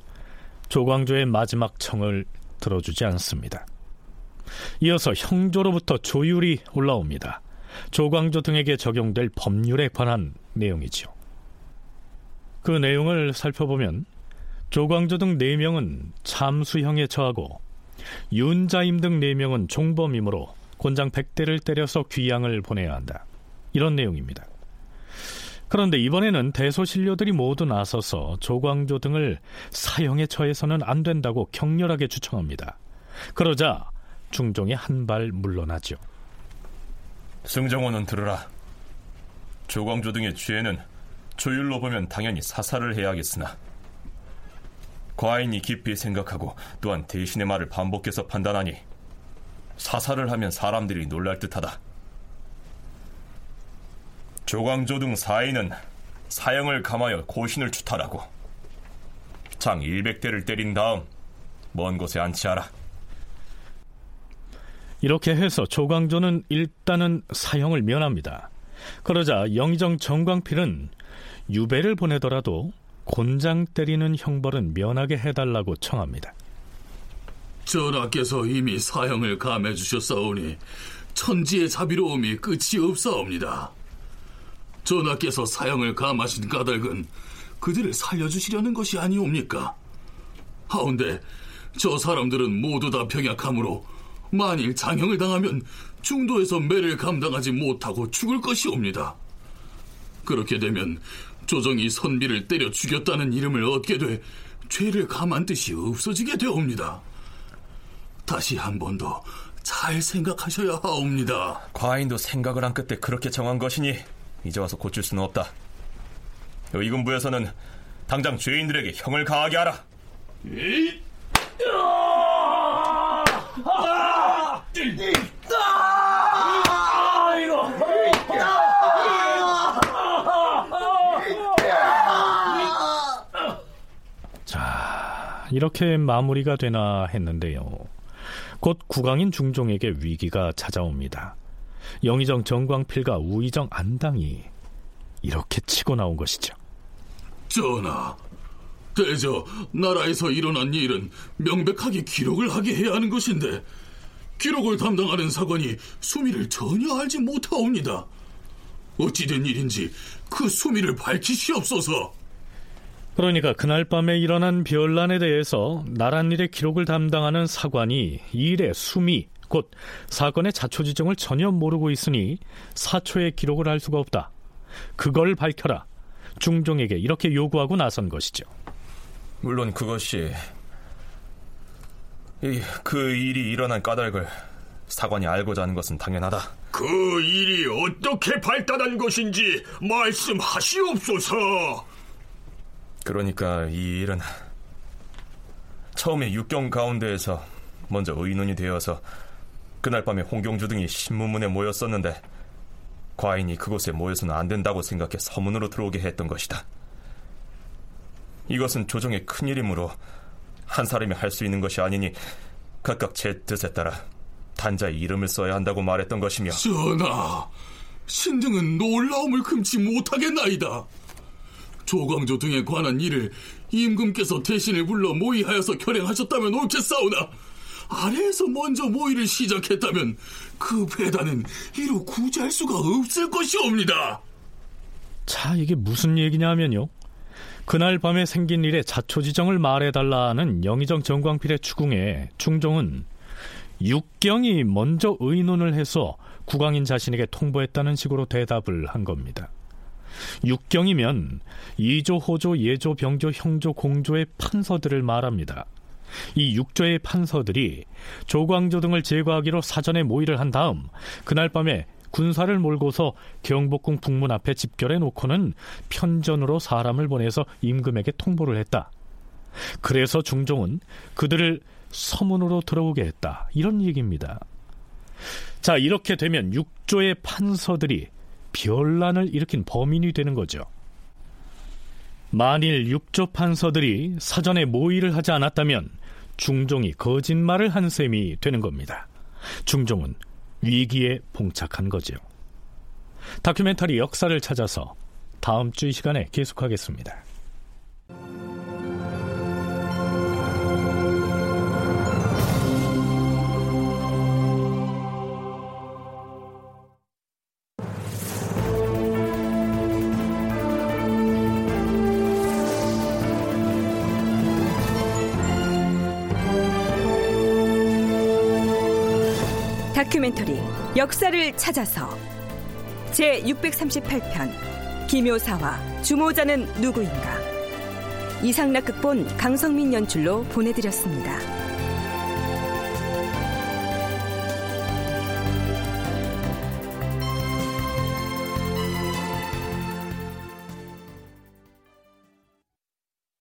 S2: 조광조의 마지막 청을 들어주지 않습니다. 이어서 형조로부터 조율이 올라옵니다. 조광조 등에게 적용될 법률에 관한 내용이죠. 그 내용을 살펴보면 조광조 등 4명은 참수형에 처하고 윤자임 등 4명은 종범이므로 곤장 100대를 때려서 귀양을 보내야 한다. 이런 내용입니다. 그런데 이번에는 대소신료들이 모두 나서서 조광조 등을 사형에 처해서는 안 된다고 격렬하게 주청합니다. 그러자 중종이 한 발 물러나죠.
S6: 승정원은 들으라. 조광조 등의 죄는 조율로 보면 당연히 사살을 해야겠으나 과인이 깊이 생각하고 또한 대신의 말을 반복해서 판단하니 사살을 하면 사람들이 놀랄 듯하다. 조광조 등 사인은 사형을 감하여 고신을 추탈하고 장 100대를 때린 다음 먼 곳에 안치하라.
S2: 이렇게 해서 조광조는 일단은 사형을 면합니다. 그러자 영의정 정광필은 유배를 보내더라도 곤장 때리는 형벌은 면하게 해달라고 청합니다.
S8: 전하께서 이미 사형을 감해 주셨사오니 천지의 자비로움이 끝이 없사옵니다. 전하께서 사형을 감하신 까닭은 그들을 살려주시려는 것이 아니옵니까? 하운데 저 사람들은 모두 다 병약하므로 만일 장형을 당하면 중도에서 매를 감당하지 못하고 죽을 것이옵니다. 그렇게 되면 조정이 선비를 때려 죽였다는 이름을 얻게 돼 죄를 감한 뜻이 없어지게 되옵니다. 다시 한 번 더 잘 생각하셔야 하옵니다.
S6: 과인도 생각을 한 끝에 그렇게 정한 것이니 이제 와서 고칠 수는 없다. 의군부에서는 당장 죄인들에게 형을 가하게 하라.
S8: 에이!
S2: 자, 이렇게 마무리가 되나 했는데요. 곧 국왕인 중종에게 위기가 찾아옵니다. 영의정 정광필과 우의정 안당이 이렇게 치고 나온 것이죠.
S8: 전하, 대저 나라에서 일어난 일은 명백하게 기록을 하게 해야 하는 것인데 기록을 담당하는 사관이 수미를 전혀 알지 못하옵니다. 어찌된 일인지 그 수미를 밝히시옵소서.
S2: 그러니까 그날 밤에 일어난 별난에 대해서 나랏일의 기록을 담당하는 사관이 일의 수미, 곧 사건의 자초지정을 전혀 모르고 있으니 사초의 기록을 할 수가 없다. 그걸 밝혀라. 중종에게 이렇게 요구하고 나선 것이죠.
S6: 물론 그것이 이, 그 일이 일어난 까닭을 사관이 알고자 하는 것은 당연하다.
S11: 그 일이 어떻게 발단한 것인지 말씀하시옵소서.
S6: 그러니까 이 일은 처음에 육경 가운데에서 먼저 의논이 되어서 그날 밤에 홍경주 등이 신문문에 모였었는데 과인이 그곳에 모여서는 안 된다고 생각해 서문으로 들어오게 했던 것이다. 이것은 조정의 큰 일이므로 한 사람이 할 수 있는 것이 아니니 각각 제 뜻에 따라 단자의 이름을 써야 한다고 말했던 것이며
S8: 전하, 신등은 놀라움을 금치 못하겠나이다. 조광조 등에 관한 일을 임금께서 대신을 불러 모의하여서 결행하셨다면 옳겠사오나 아래에서 먼저 모의를 시작했다면 그 배단은 이루 구제할 수가 없을 것이옵니다.
S2: 자, 이게 무슨 얘기냐면요. 그날 밤에 생긴 일에 자초지정을 말해달라는 영의정 정광필의 추궁에 중종은 육경이 먼저 의논을 해서 국왕인 자신에게 통보했다는 식으로 대답을 한 겁니다. 육경이면 이조, 호조, 예조, 병조, 형조, 공조의 판서들을 말합니다. 이 육조의 판서들이 조광조 등을 제거하기로 사전에 모의를 한 다음 그날 밤에 군사를 몰고서 경복궁 북문 앞에 집결해 놓고는 편전으로 사람을 보내서 임금에게 통보를 했다. 그래서 중종은 그들을 서문으로 들어오게 했다. 이런 얘기입니다. 자, 이렇게 되면 육조의 판서들이 변란을 일으킨 범인이 되는 거죠. 만일 육조 판서들이 사전에 모의를 하지 않았다면 중종이 거짓말을 한 셈이 되는 겁니다. 중종은 위기에 봉착한 거죠. 다큐멘터리 역사를 찾아서 다음 주 이 시간에 계속하겠습니다.
S1: 다큐멘터리 역사를 찾아서 제 638편 기묘사와 주모자는 누구인가 이상락 극본 강성민 연출로 보내드렸습니다.